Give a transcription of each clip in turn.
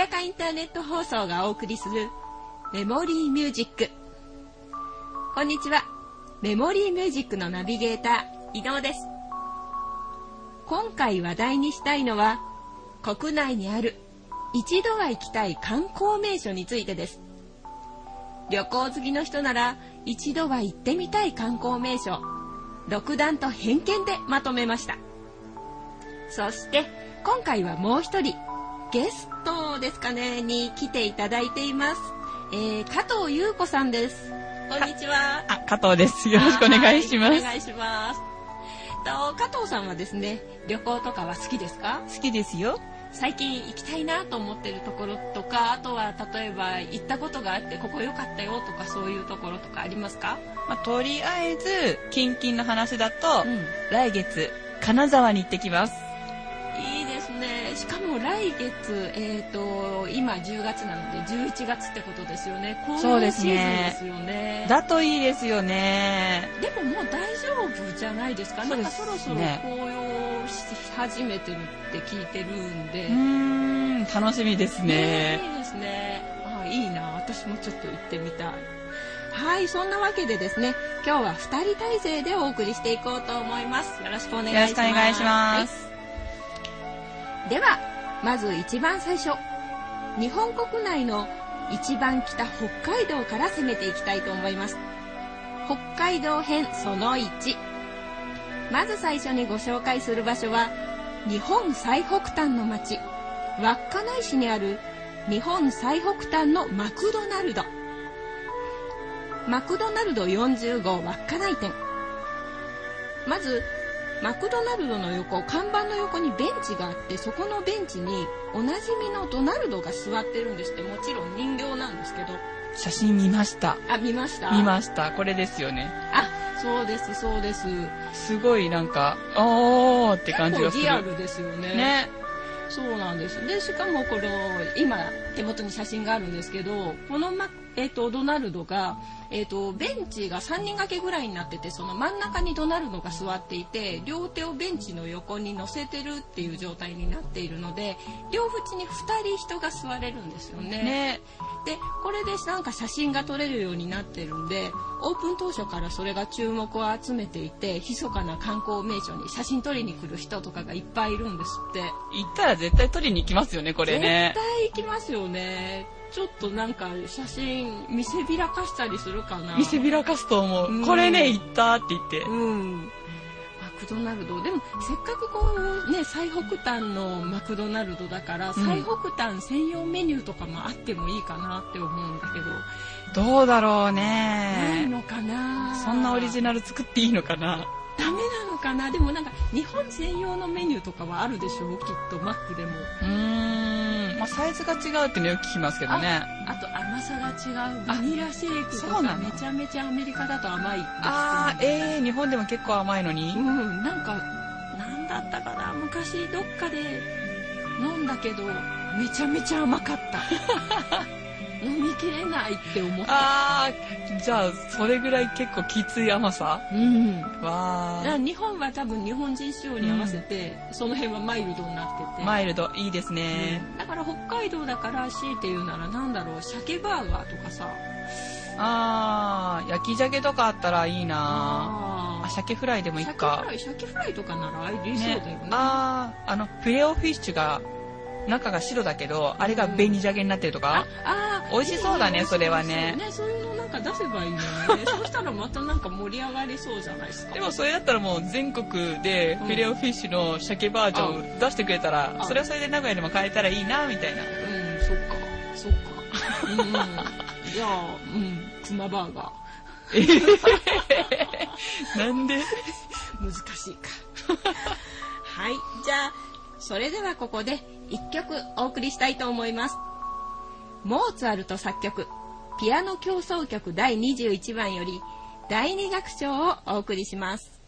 やかインターネット放送がお送りするメモリーミュージック。こんにちは。メモリーミュージックのナビゲーター、伊能です。今回話題にしたいのは、国内にある一度は行きたい観光名所についてです。旅行好きの人なら一度は行ってみたい観光名所、独断と偏見でまとめました。そして今回はもう一人、ゲストですかね、に来ていただいています。えー、加藤優子さんです。こんにちは。あ、加藤です。よろしくお願いします。お願いします。と、加藤さんはですね、旅行とかは好きですか？好きですよ。最近行きたいなと思ってるところとか、あとは例えば行ったことがあってここ良かったよとかそういうところとかありますか、まあ、とりあえず、近々の話だと、うん、来月、金沢に行ってきます。いいですね。しかも来月、えっ、ー、と、今10月なので11月ってことですよね。そうですね。ですよね。だといいですよね。でももう大丈夫じゃないですか？なんかそろそろ紅葉し始めてるって聞いてるんで。うん、楽しみですね。いいですね。あいいな。私もちょっと行ってみたい。はい、そんなわけでですね、今日は2人体制でお送りしていこうと思います。よろしくお願いします。ではまず一番最初。日本国内の一番北北海道から攻めていきたいと思います。北海道編その1まず最初にご紹介する場所は日本最北端の町。稚内市にある日本最北端のマクドナルド。マクドナルド40号稚内店。まずマクドナルドの横看板の横にベンチがあってそこのベンチにおなじみのドナルドが座ってるんですって。もちろん人形なんですけど。写真見ました。あ見ました？見ました。これですよね。あそうですそうです。すごいなんかおーって感じがする。リアルですよね。ね。そうなんです。でしかもこの今手元に写真があるんですけどこのマえーと、ドナルドが、えーと、ベンチが3人掛けぐらいになっててその真ん中にドナルドが座っていて両手をベンチの横に乗せてるっていう状態になっているので両縁に2人人が座れるんですよね。ね。でこれでなんか写真が撮れるようになってるんでオープン当初からそれが注目を集めていて密かな観光名所に写真撮りに来る人とかがいっぱいいるんですって。行ったら絶対撮りに行きますよねこれね。絶対行きますよねちょっとなんか写真見せびらかしたりするかな。見せびらかすと思う、うん、これね行ったって言って。うん。マクドナルド。でもせっかくこうね最北端のマクドナルドだから、うん、最北端専用メニューとかもあってもいいかなって思うんだけど。どうだろうね。ないのかな。そんなオリジナル作っていいのかな。ダメなのかな。でもなんか日本専用のメニューとかはあるでしょ？うきっとマックでも。うんまあサイズが違うってねよく聞きますけどね。あと甘さが違う。バニラシェイクとかめちゃめちゃアメリカだと甘いああええー、日本でも結構甘いのに？うんなんかなんだったかな？昔どっかで飲んだけどめちゃめちゃ甘かった 飲みきれないって思った。ああじゃあそれぐらい結構きつい甘さ？うん。わあ日本は多分日本人仕様に合わせて、うん、その辺はマイルドになってて。マイルドいいですね、うん、だから北海道だから強いて言うならなんだろう鮭バーガーとかさ。あー焼き鮭とかあったらいいな。あ鮭フライでもいいか。鮭フライとかならありそうだよね、ね、あああのフィレオフィッシュが中が白だけど、あれが紅鮭になってるとか、ああ美味しそうだね、それはね。ね、そういうのなんか出せばいいのね。そしたらまたなんか盛り上がりそうじゃないですか。でもそれだったらもう全国でフィレオフィッシュの鮭バージョン出してくれたら、それはそれで名古屋でも買えたらいいな、みたいな。うん、そっか、そっか。うん、じゃあ、うん、妻バーガー。え なんで？難しいか。はい、じゃあ、それではここで1曲お送りしたいと思います。モーツァルト作曲、ピアノ協奏曲第21番より第2楽章をお送りします。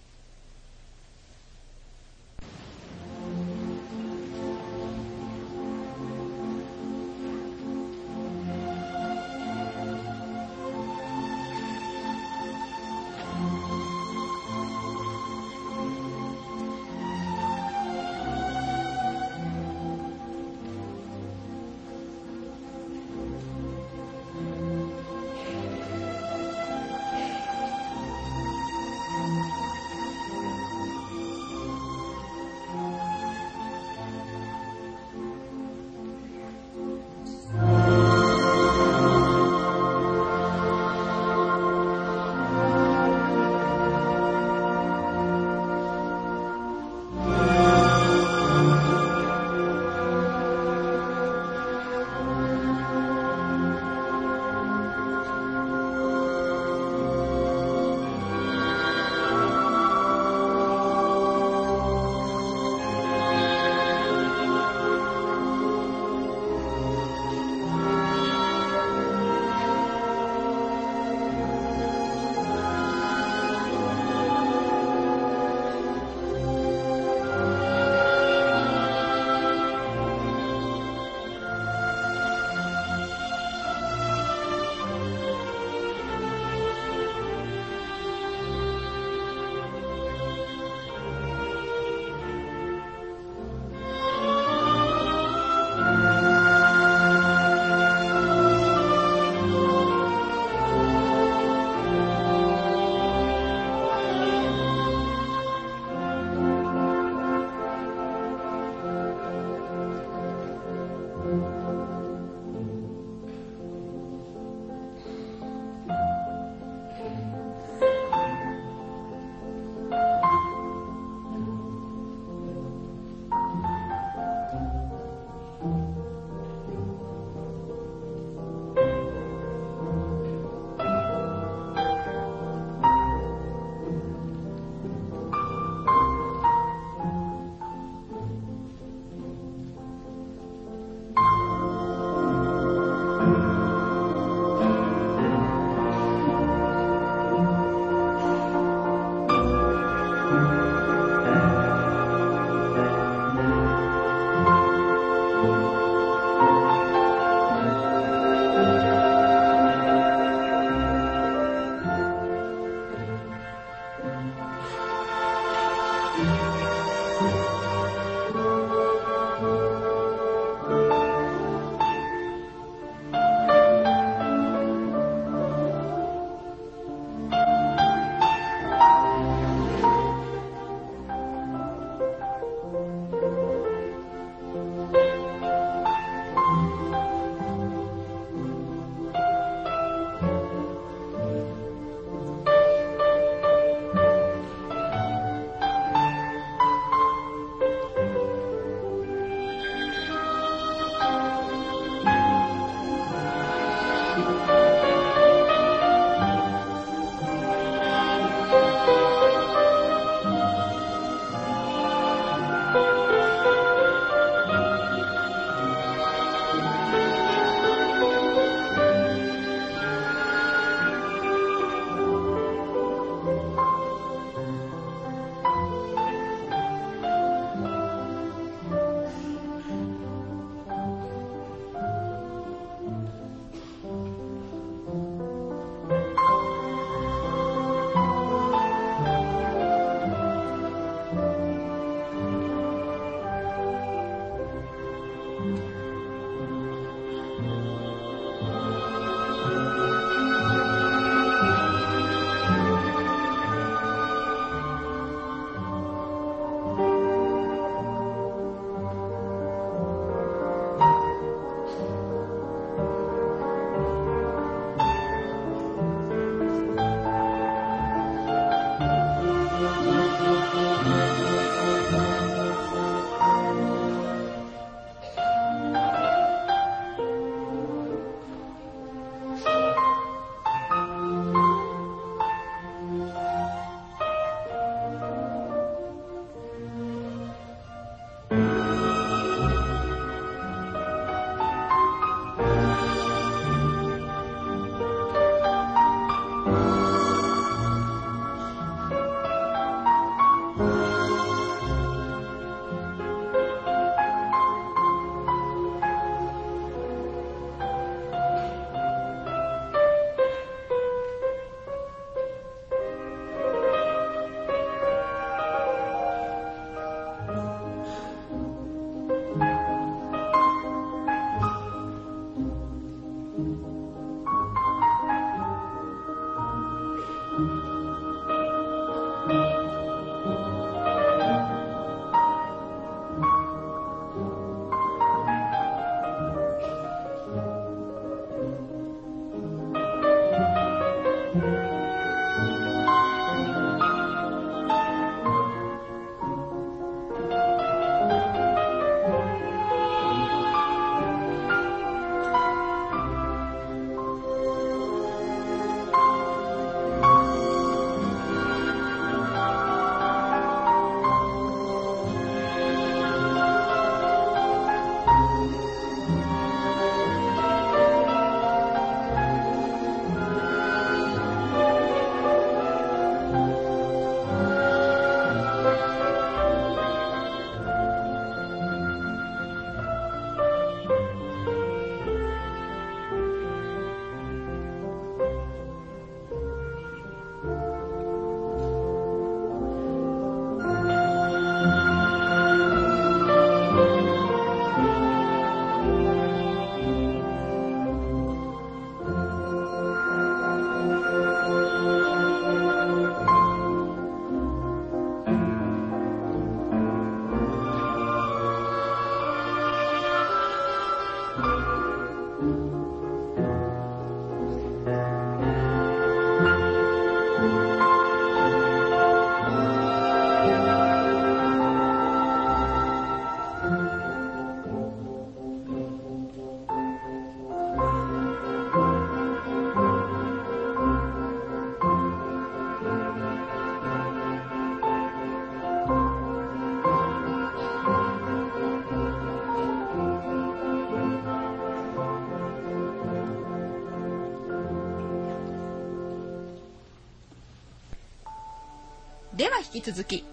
引き続き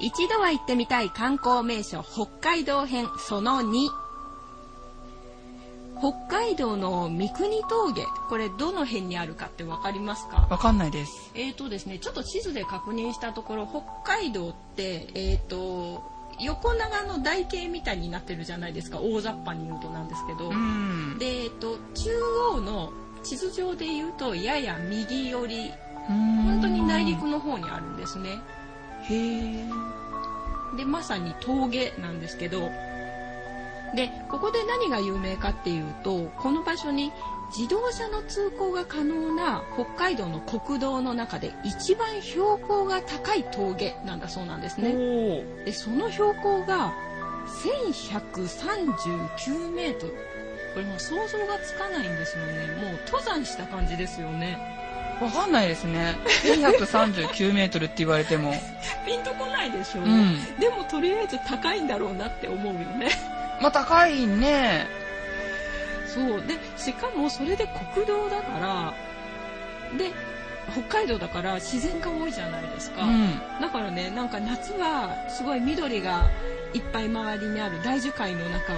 一度は行ってみたい観光名所北海道編その2北海道の三国峠、これどの辺にあるかってわかりますか？わかんないです。えっ、ー、とですね、ちょっと地図で確認したところ、北海道って、えっ、ー、と、横長の台形みたいになってるじゃないですか、大雑把に言うとなんですけど。で、えっ、ー、と、中央の地図上で言うと、やや右寄り、本当に内陸の方にあるんですね。へえ。で、まさに峠なんですけど、でここで何が有名かっていうとこの場所に自動車の通行が可能な北海道の国道の中で一番標高が高い峠なんだそうなんですね。でその標高が1139メートル。これもう想像がつかないんですよね。もう登山した感じですよねわかんないですね。1139メートルって言われても。ピンとこないでしょ、うん、でもとりあえず高いんだろうなって思うよね。まあ高いね。そう。で、しかもそれで国道だから、で、北海道だから自然が多いじゃないですか。うん、だからね、なんか夏はすごい緑がいっぱい周りにある大樹海の中を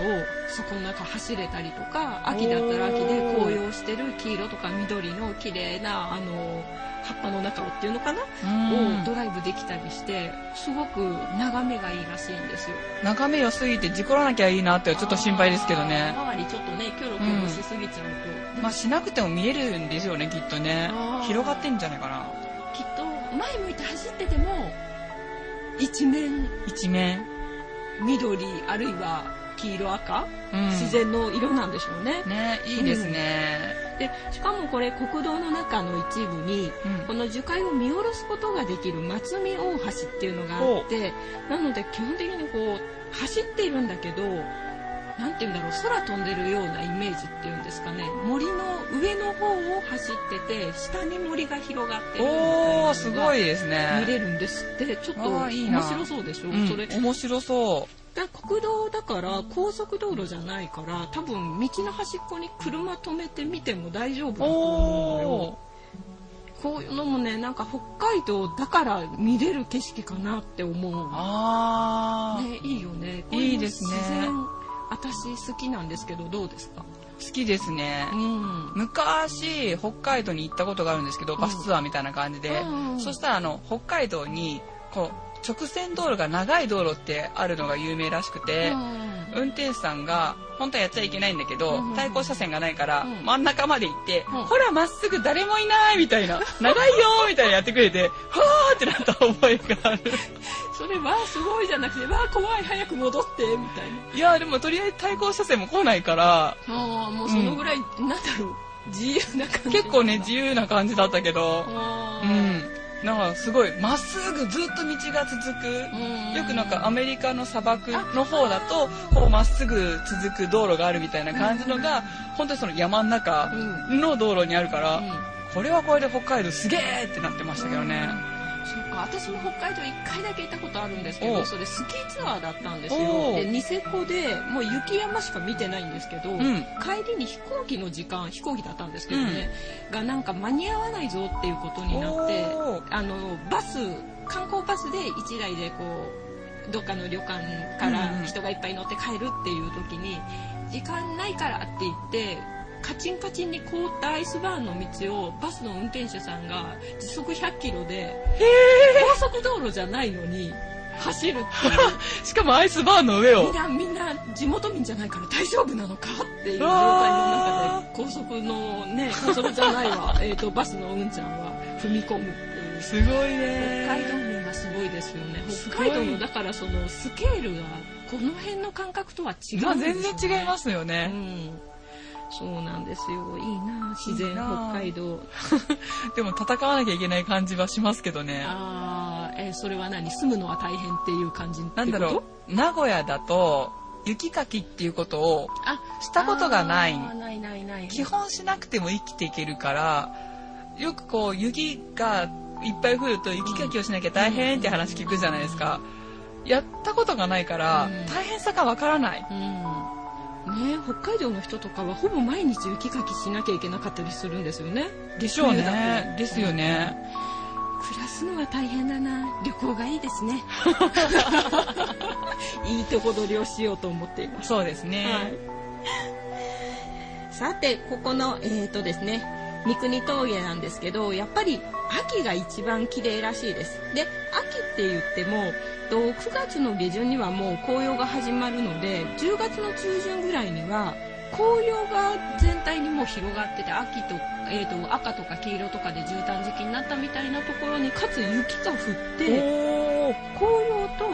そこの中走れたりとか、秋だったら秋で紅葉してる黄色とか緑の綺麗な、あの、葉っぱの中をっていうのかな、をドライブできたりしてすごく眺めがいいらしいんですよ。眺め良すぎて事故らなきゃいいなってちょっと心配ですけどね。周りちょっとねキョロキョロしすぎちゃうと、うん、まあしなくても見えるんですよねきっとね。広がってんじゃないかな。きっと前向いて走ってても一面。一面。緑あるいは黄色赤、うん、自然の色なんでしょうね。ねいいですね、うんでしかもこれ国道の中の一部に、うん、この樹海を見下ろすことができる松見大橋っていうのがあってなので基本的にこう走っているんだけど何て言うんだろう空飛んでるようなイメージっていうんですかね。森の上の方を走ってて下に森が広がってるみたいなすごいですね。見れるんですって。ちょっと面白そうでしょ、うん、それ。面白そうだ国道だから高速道路じゃないから多分道の端っこに車止めてみても大丈夫だと思うのよ。こういうのもねなんか北海道だから見れる景色かなって思う。ああ。ねいいよね。いいですね。自然私好きなんですけどどうですか？好きですね、うん、昔北海道に行ったことがあるんですけど、バスツアーみたいな感じで、うん、そしたらあの北海道にこう直線道路が長い道路ってあるのが有名らしくて、運転手さんが本当はやっちゃいけないんだけど、対向車線がないから真ん中まで行って、ほらまっすぐ誰もいないみたいな 長いよみたいなやってくれてはーってなった覚えがある。それはすごいじゃなくてわー怖い早く戻ってみたいな。いやでもとりあえず対向車線も来ないからああもうそのぐらい、うん、なんだろう自由な感じ。結構ね自由な感じだったけど。うんなんかすごいまっすぐずっと道が続く。よくなんかアメリカの砂漠の方だとこうまっすぐ続く道路があるみたいな感じのが本当にその山の中の道路にあるからこれはこれで北海道すげえってなってましたけどね。私も北海道1回だけ行ったことあるんですけどそれスキーツアーだったんですよ。でニセコでもう雪山しか見てないんですけど、うん、帰りに飛行機の時間飛行機だったんですけどね、うん、がなんか間に合わないぞっていうことになってあのバス観光バスで1台でこうどっかの旅館から人がいっぱい乗って帰るっていう時に、時間ないからって言ってカチンカチンに凍ったアイスバーンの道をバスの運転手さんが時速100キロで高速道路じゃないのに走るっていう。しかもアイスバーンの上を。みんなみんな地元民じゃないから大丈夫なのかっていう状態の中で高速のね高速じゃないわ。えとバスのうんちゃんは踏み込むっていう。すごいね。北海道民がすごいですよね。北海道のだからそのスケールがこの辺の感覚とは違う、ね、全然違いますよね、うんそうなんですよ。いいな自然、北海道。でも戦わなきゃいけない感じはしますけどね。ああ、えー、それは何？住むのは大変っていう感じなんだろう。名古屋だと、雪かきっていうことをしたことがない。ないないない。基本しなくても生きていけるから、よくこう雪がいっぱい降ると雪かきをしなきゃ大変って話聞くじゃないですか。やったことがないから、大変さがわからない。うんね北海道の人とかはほぼ毎日雪かきしなきゃいけなかったりするんですよね。でしょうね。ですよね。暮らすのは大変だな。旅行がいいですね。いいとこ取りをしようと思っています。そうですね。はいさて、ここの、えっ、ー、とですね、三国峠なんですけど、やっぱり秋が一番綺麗らしいです。で、秋って言っても、9月の下旬にはもう紅葉が始まるので、10月の中旬ぐらいには、紅葉が全体にもう広がってて、秋と、えーと、赤とか黄色とかで絨毯時期になったみたいなところに、かつ雪が降って、紅葉と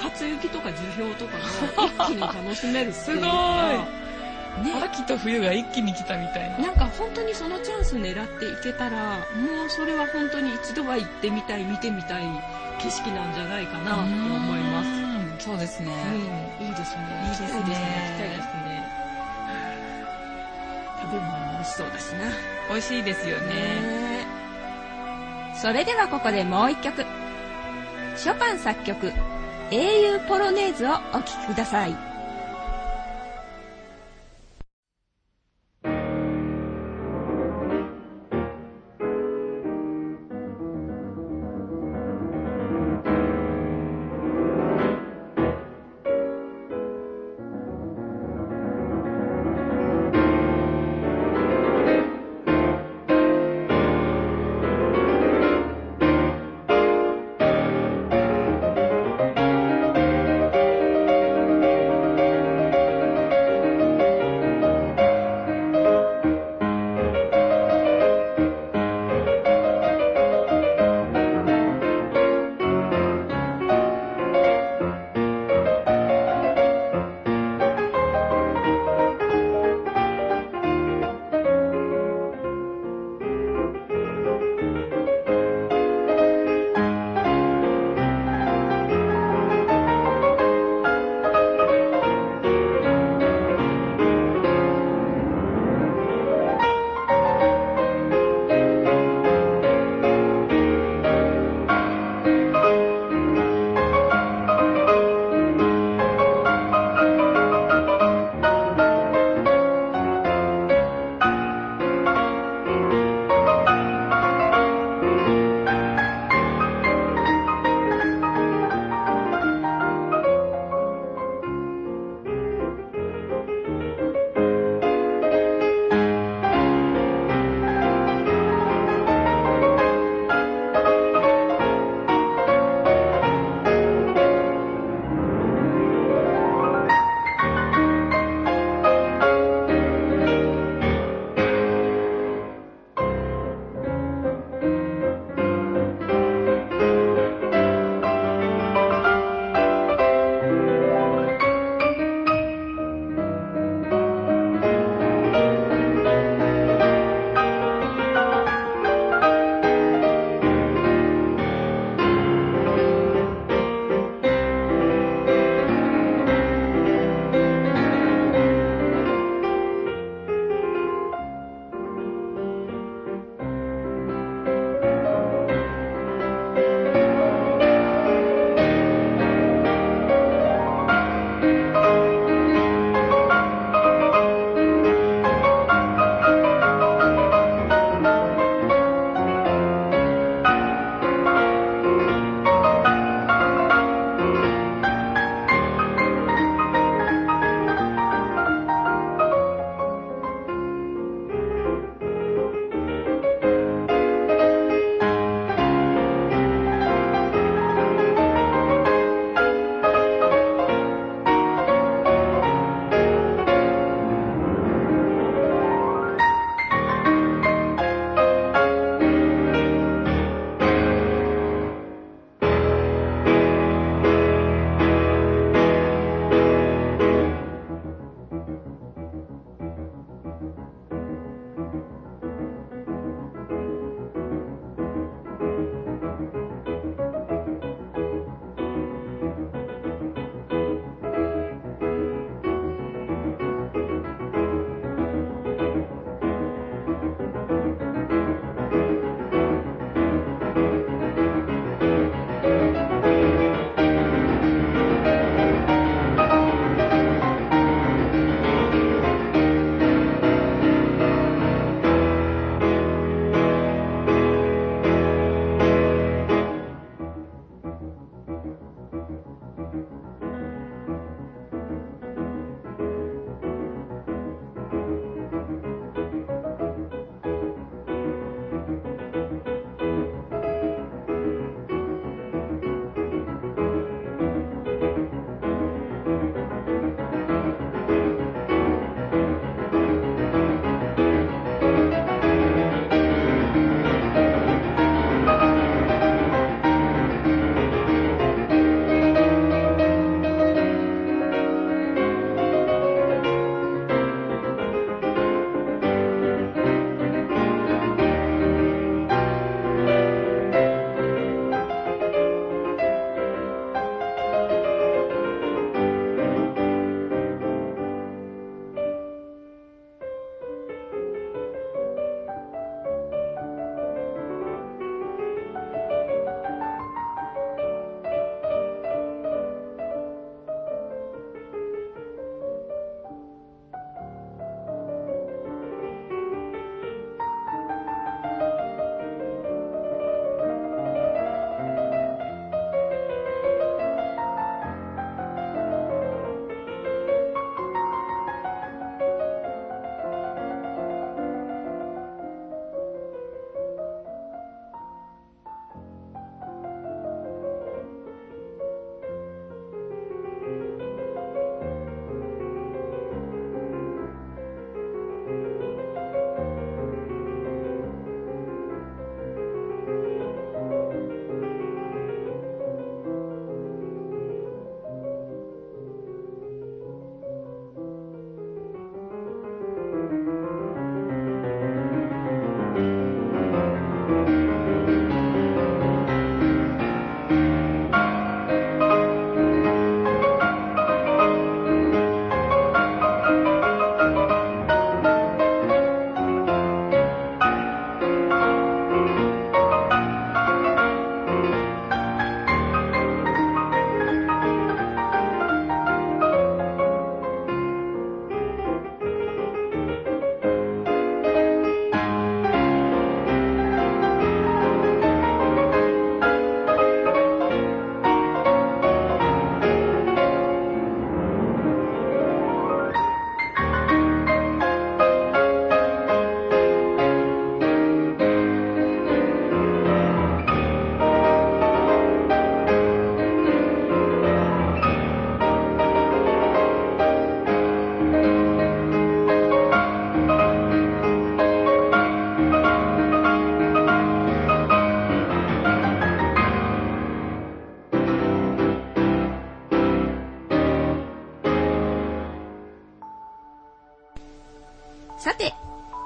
初雪とか樹氷とかが一気に楽しめるっていうのが、ね、秋と冬が一気に来たみたいな。なんか本当にそのチャンス狙っていけたらもうそれは本当に一度は行ってみたい見てみたい景色なんじゃないかなと思います。そうですね、うん、いいですね。いいですね。行きたいですね。食べ物も美味しそうだしな美味しいですよね、ね、それではここでもう一曲。ショパン作曲英雄ポロネーズをお聴きください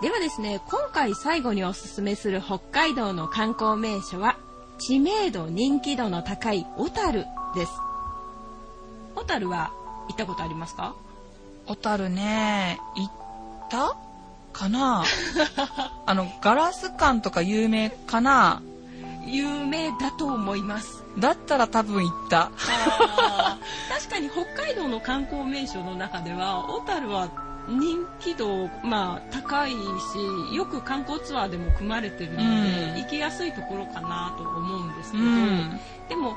ではですね、今回最後におすすめする北海道の観光名所は、知名度、人気度の高い小樽です。小樽は行ったことありますか？小樽ね、行ったかな？あの、ガラス館とか有名かな？有名だと思います。だったら多分行った。確かに北海道の観光名所の中では、小樽は人気度、まあ、高いし、よく観光ツアーでも組まれてるので、うん、行きやすいところかなと思うんですけど、うん、でも、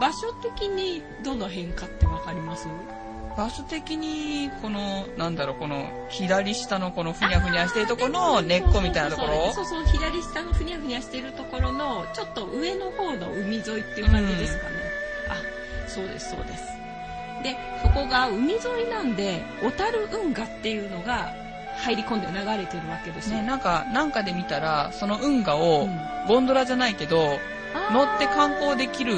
場所的にどの辺かってわかります？場所的に、この、なんだろう、この、左下のこのふにゃふにゃしてるところの根っこみたいなところ？そうそう左下のふにゃふにゃしてるところの、ちょっと上の方の海沿いっていう感じですかね。うん、あ、そうです、そうです。で、そこが海沿いなんで、小樽運河っていうのが入り込んで流れてるわけですよ。ね、なんか、なんかで見たら、その運河を、ゴンドラじゃないけど、乗って観光できる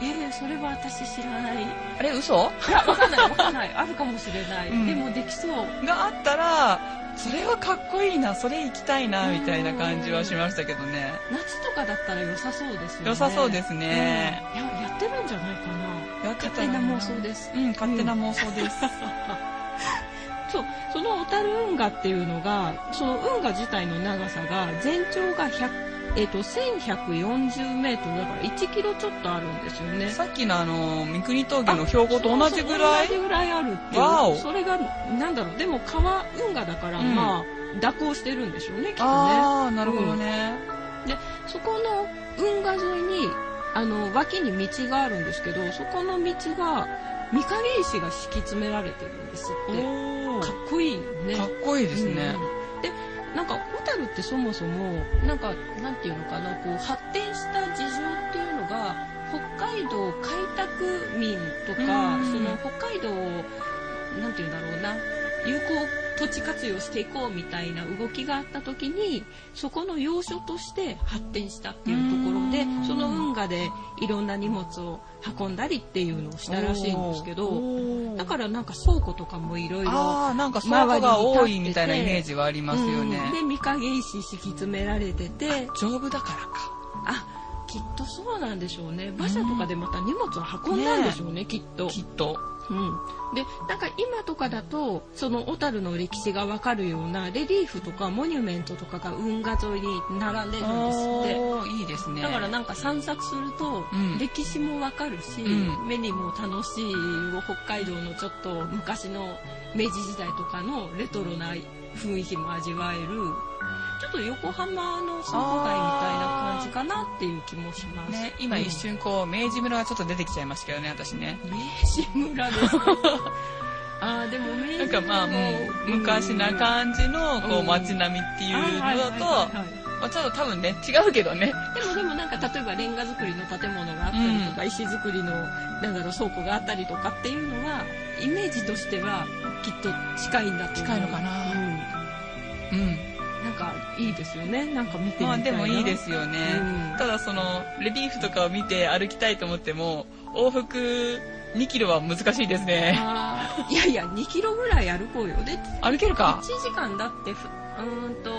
えー、それは私知らない。あれ嘘？いや、わかんない、わかんない。あるかもしれない。うん、でもできそう。があったら、それはかっこいいな、それ行きたいな、みたいな感じはしましたけどね。夏とかだったら良さそうですよね。良さそうですね。うん、や、やってるんじゃないかな。や勝手な妄想です。うん、勝手な妄想です。そう、その小樽運河っていうのが、その運河自体の長さが全長が100えっ、ー、と、1140メートルだから1キロちょっとあるんですよね。さっきのあの、三国峠の標高と同じぐらい？同じぐらいあるっていう。それが、なんだろう、でも川、運河だから、うん、まあ、蛇行してるんでしょうね、きっとね。ああ、なるほどね、うん、で、そこの運河沿いに、あの、脇に道があるんですけど、そこの道が、三影石が敷き詰められてるんですって。かっこいいね。かっこいいですね。うん、で、なんか小樽ってそもそもなんかなんていうのかなこう発展した事情っていうのが北海道開拓民とかその北海道をなんていうんだろうな有効土地活用していこうみたいな動きがあった時にそこの要所として発展したっていうところでその運河でいろんな荷物を運んだりっていうのをしたらしいんですけどだからなんか倉庫とかもいろいろなんか倉庫が多いみたいなイメージはありますよね。で御影石敷き詰められてて丈夫だからか。あきっとそうなんでしょうね馬車とかでまた荷物を運んだんでしょうね、ね、きっと。きっと。うん、でなんか今とかだとその小樽の歴史がわかるようなレリーフとかモニュメントとかが運河沿いに並んでるんですって。いいですね。だからなんか散策すると、歴史もわかるし、うん、目にも楽しい北海道のちょっと昔の明治時代とかのレトロな雰囲気も味わえるちょっと横浜の倉庫街みたいな感じかなっていう気もします。ね、今一瞬こう、明治村がちょっと出てきちゃいましたけどね、私ね。明治村です ああ、でも明治なんかまあもう、昔な感じの、こう、街並みっていうのだと、まあ、ちょっと多分ね、違うけどね。でもでもなんか例えばレンガ造りの建物があったりとか、うん、石造りの、なんだろう、倉庫があったりとかっていうのは、イメージとしてはきっと近いんだと思う。近いのかな。うん。うんかいいですよね。なんか見てみたいまあでもいいですよね、うん、ただそのレリーフとかを見て歩きたいと思っても往復2キロは難しいですね。いやいや2キロぐらい歩こうよ。で歩けるか。1時間だってうんと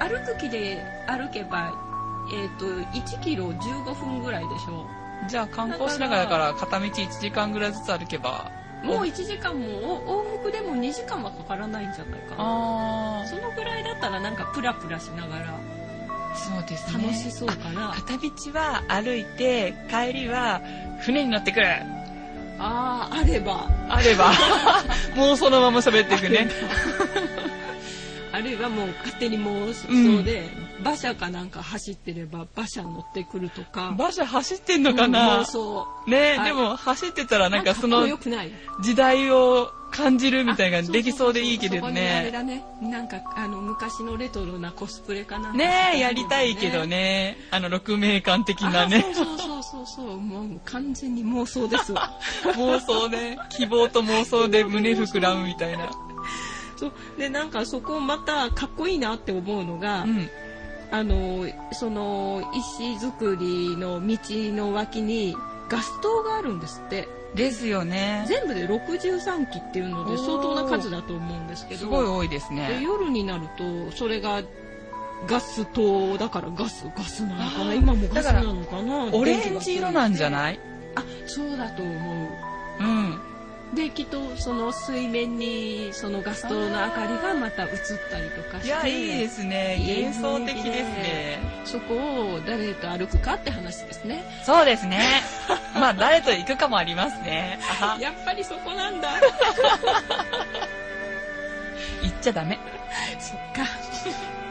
歩く気で歩けばえっ、ー、と1キロ15分ぐらいでしょ。じゃあ観光しながらだから片道1時間ぐらいずつ歩けばもう1時間も往復でも2時間はかからないんじゃないかな。そのぐらいだったらなんかプラプラしながら。そうですね。楽しそうかな。片道は歩いて帰りは船に乗ってくる。あああれば。あれば。もうそのまま喋っていくね。あるいはもう勝手に妄想で、うん、馬車かなんか走ってれば馬車乗ってくるとか馬車走ってんのかな、うん、妄想ね、はい、でも走ってたらなんかその時代を感じるみたいなできそうでいいけどね。あれだね。なんかあの昔のレトロなコスプレかなねやりたいけどね。あの6名間的なね。そうそうそうそうもう完全に妄想ですわ。妄想ね。希望と妄想で胸膨らむみたいな。そうでなんかそこまたかっこいいなって思うのが、うん、あのその石造りの道の脇にガス灯があるんですってですよね。全部で63機っていうので相当な数だと思うんですけど。すごい多いですね。夜になると、それがガス灯だからガス、ガスなのかな？今もガスなのかな？オレンジ色なんじゃない？あ、そうだと思う。うん。できっとその水面にそのガス灯の明かりがまた映ったりとかして。いやいいですね。幻想的ですね。そこを誰と歩くかって話ですね。そうですね。まあ誰と行くかもありますね。やっぱりそこなんだ。行っちゃダメ。そっか。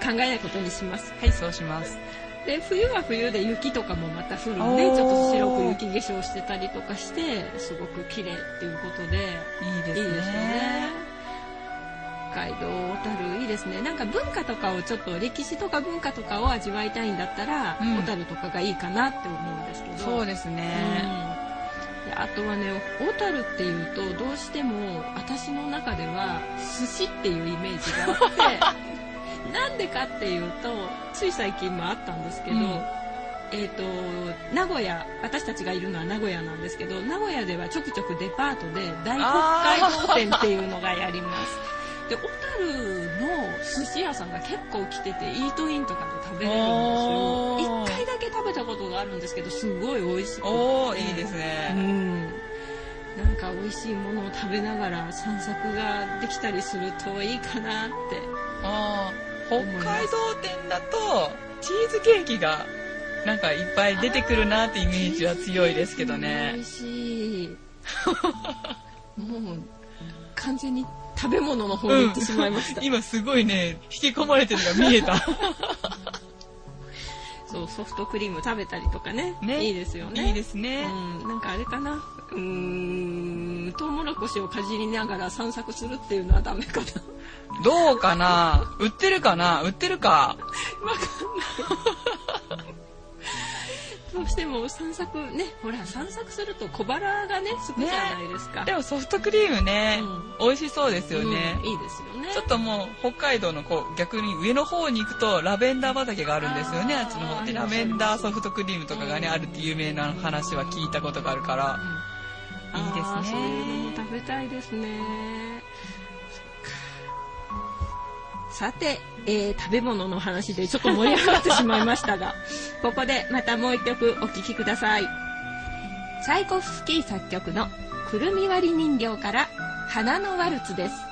考えないことにします。はい。そうしますで冬は冬で雪とかもまた降るんでちょっと白く雪化粧してたりとかしてすごく綺麗っていうことでいいですね。いいですよね。北海道小樽いいですね。なんか文化とかをちょっと歴史とか文化とかを味わいたいんだったら、うん、小樽とかがいいかなって思うんですけど。そうですね、うん、であとはね小樽っていうとどうしても私の中では寿司っていうイメージがあって なんでかっていうとつい最近もあったんですけど、うん、えっ、ー、と名古屋私たちがいるのは名古屋なんですけど名古屋ではちょくちょくデパートで大北海道店っていうのがやります。で小樽の寿司屋さんが結構来ててイートインとかで食べれるんですよ。一回だけ食べたことがあるんですけどすごい美味しくて。おいいですね。うん。なんか美味しいものを食べながら散策ができたりするといいかなって。ああ北海道店だとチーズケーキがなんかいっぱい出てくるなってイメージは強いですけどね。美味しい。もう完全に食べ物の方に行ってしまいました、うん、今すごいね引き込まれてるのが見えた。そうソフトクリーム食べたりとかね。ね。いいですよね。いいですね、うん、なんかあれかな。うーんトウモロコシをかじりながら散策するっていうのはダメかな。どうかな？売ってるかな？売ってるか？わかんない。どうしても散策ねほら散策すると小腹がねすくじゃないですか、ね、でもソフトクリームね、うん、美味しそうですよね、うん、いいですよね。ちょっともう北海道のこう逆に上の方に行くとラベンダー畑があるんですよね。あっちの方でラベンダーソフトクリームとかがね、うん、あるって有名な話は聞いたことがあるから、いいですねそういうのも食べたいですねさて、えー、食べ物の話でちょっと盛り上がってしまいましたが、ここでまたもう一曲お聴きください。チャイコフスキー作曲のくるみ割り人形から花のワルツです。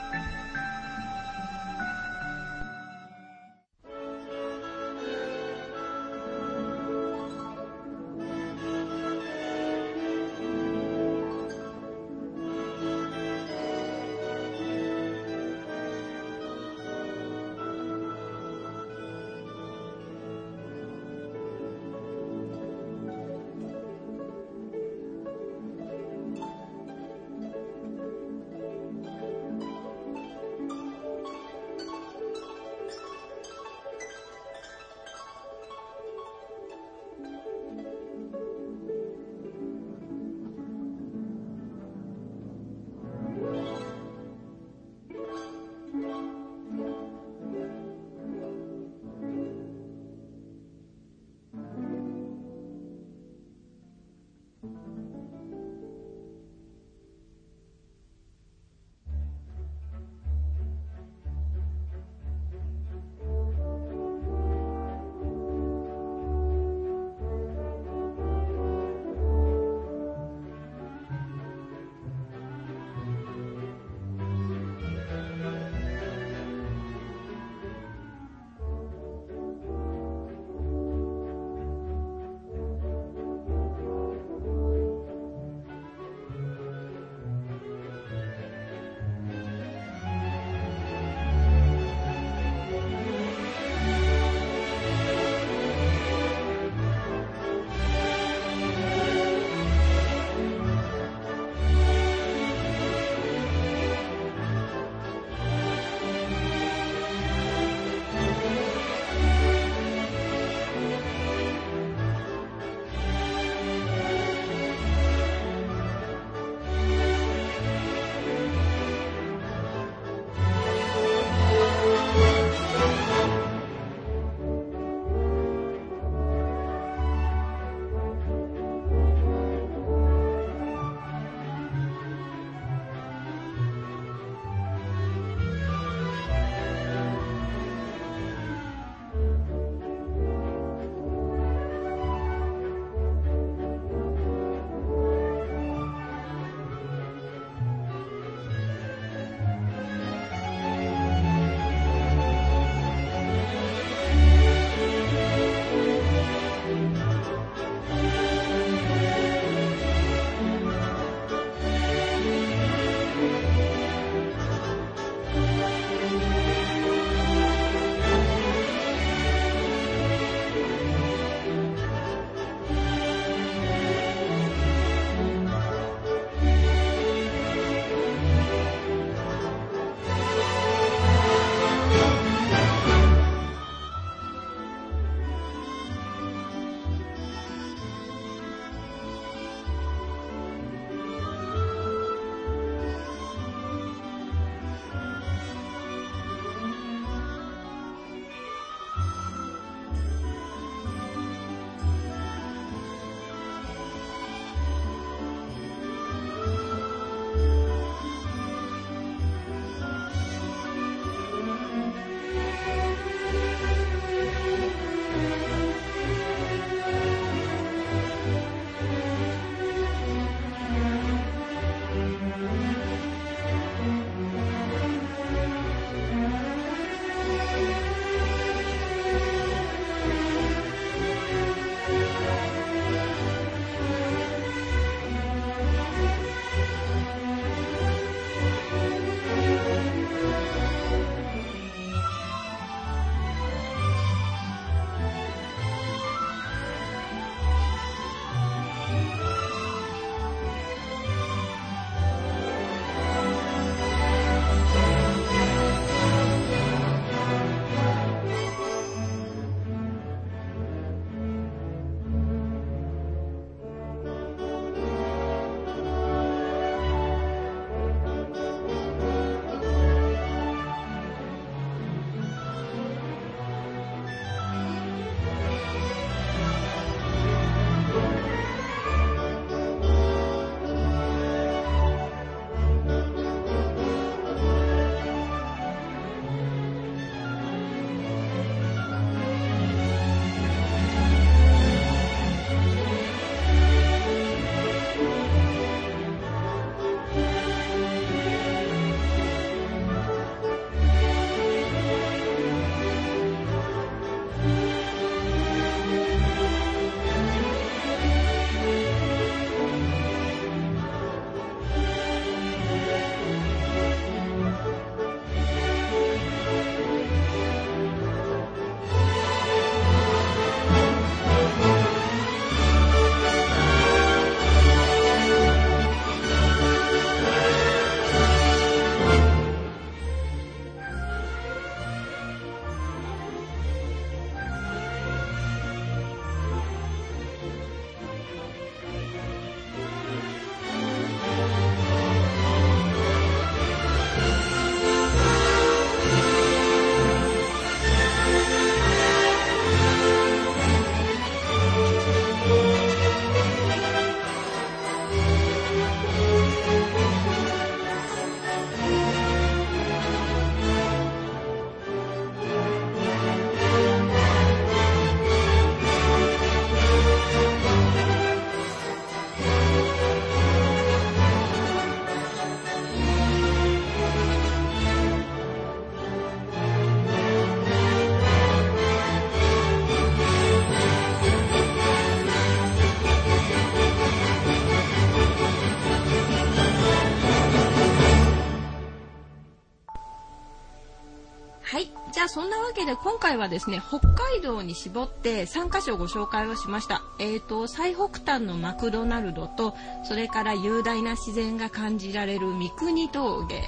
けで今回はですね北海道に絞って3カ所ご紹介をしました。え、ー、と最北端のマクドナルドとそれから雄大な自然が感じられる三国峠。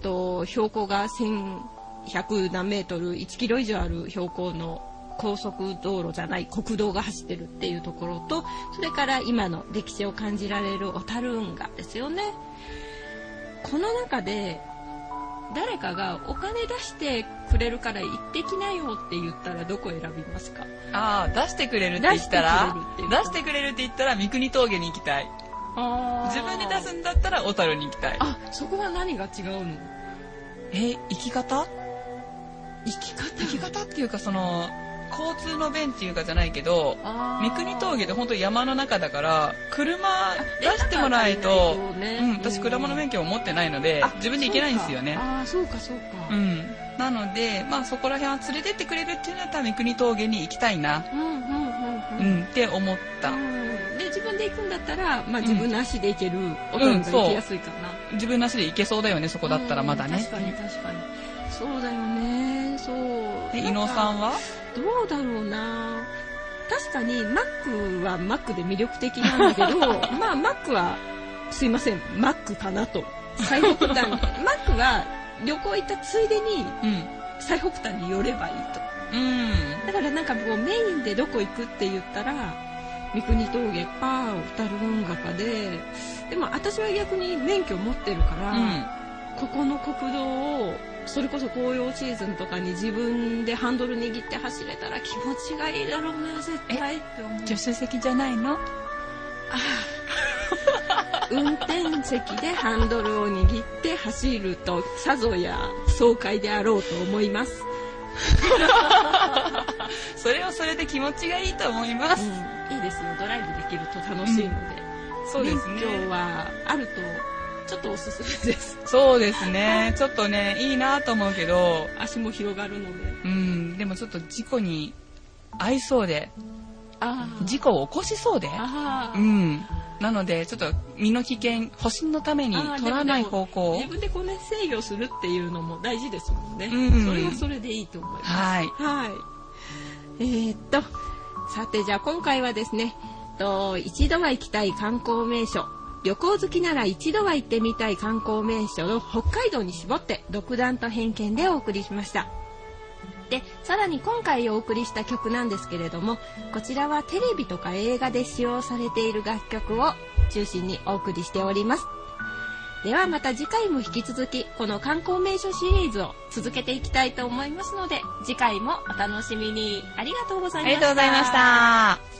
と標高が1100何メートル1キロ以上ある標高の高速道路じゃない国道が走ってるっていうところとそれから今の歴史を感じられる小樽運河ですよね。この中で誰かがお金出してくれるから行ってきなよって言ったらどこ選びますか？ああ出してくれるって言ったら？出してくれるって言ったら？三国峠に行きたい。自分で出すんだったら小樽に行きたい。あそこは何が違うの？え生き方？生き方？生き方っていうかその交通の便っていうかじゃないけど三国峠で本当山の中だから車出してもらわないと、ね、うん、私車の免許を持ってないので自分で行けないんですよね。あそうかそうか。うん。なのでまあそこら辺は連れてってくれるっていうのだったら三国峠に行きたいな。うんうんうんうん、うん、って思った、で自分で行くんだったら、まあ、自分の足で行けるおとんが行きやすいかな、うん、自分の足で行けそうだよねそこだったらまだね、確かに確かにそうだよね。そう。で伊野さんは？どうだろうな。確かにマックはマックで魅力的なんだけど まあマックはすいません。マックかなと。最北端。マックは旅行行ったついでに、最北端に寄ればいいと、うん、だからなんかこうメインでどこ行くって言ったら三国峠か小樽運河かででも私は逆に免許持ってるから、うん、ここの国道をそれこそ紅葉シーズンとかに自分でハンドル握って走れたら気持ちがいいだろうな絶対って思う。助手席じゃないの？ああ。運転席でハンドルを握って走るとさぞや爽快であろうと思います。それはそれで気持ちがいいと思います、うん、いいですよ。ドライブできると楽しいので、うん、そうですね。免許はあるとちょっとおすすめです。そうですね。ちょっとね、いいなと思うけど。足も広がるので。うん。でもちょっと事故に合いそうで。事故を起こしそうで。うん。なので、ちょっと身の危険、保身のために取らない方向自分でこうね、制御するっていうのも大事ですもんね。うん、それはそれでいいと思います。はい。はい。えー、っと、さてじゃあ今回はですね、と一度は行きたい観光名所旅行好きなら一度は行ってみたい観光名所を北海道に絞って独断と偏見でお送りしました。で、さらに今回お送りした曲なんですけれども、こちらはテレビとか映画で使用されている楽曲を中心にお送りしております。ではまた次回も引き続き、この観光名所シリーズを続けていきたいと思いますので、次回もお楽しみに。ありがとうございました。ありがとうございました。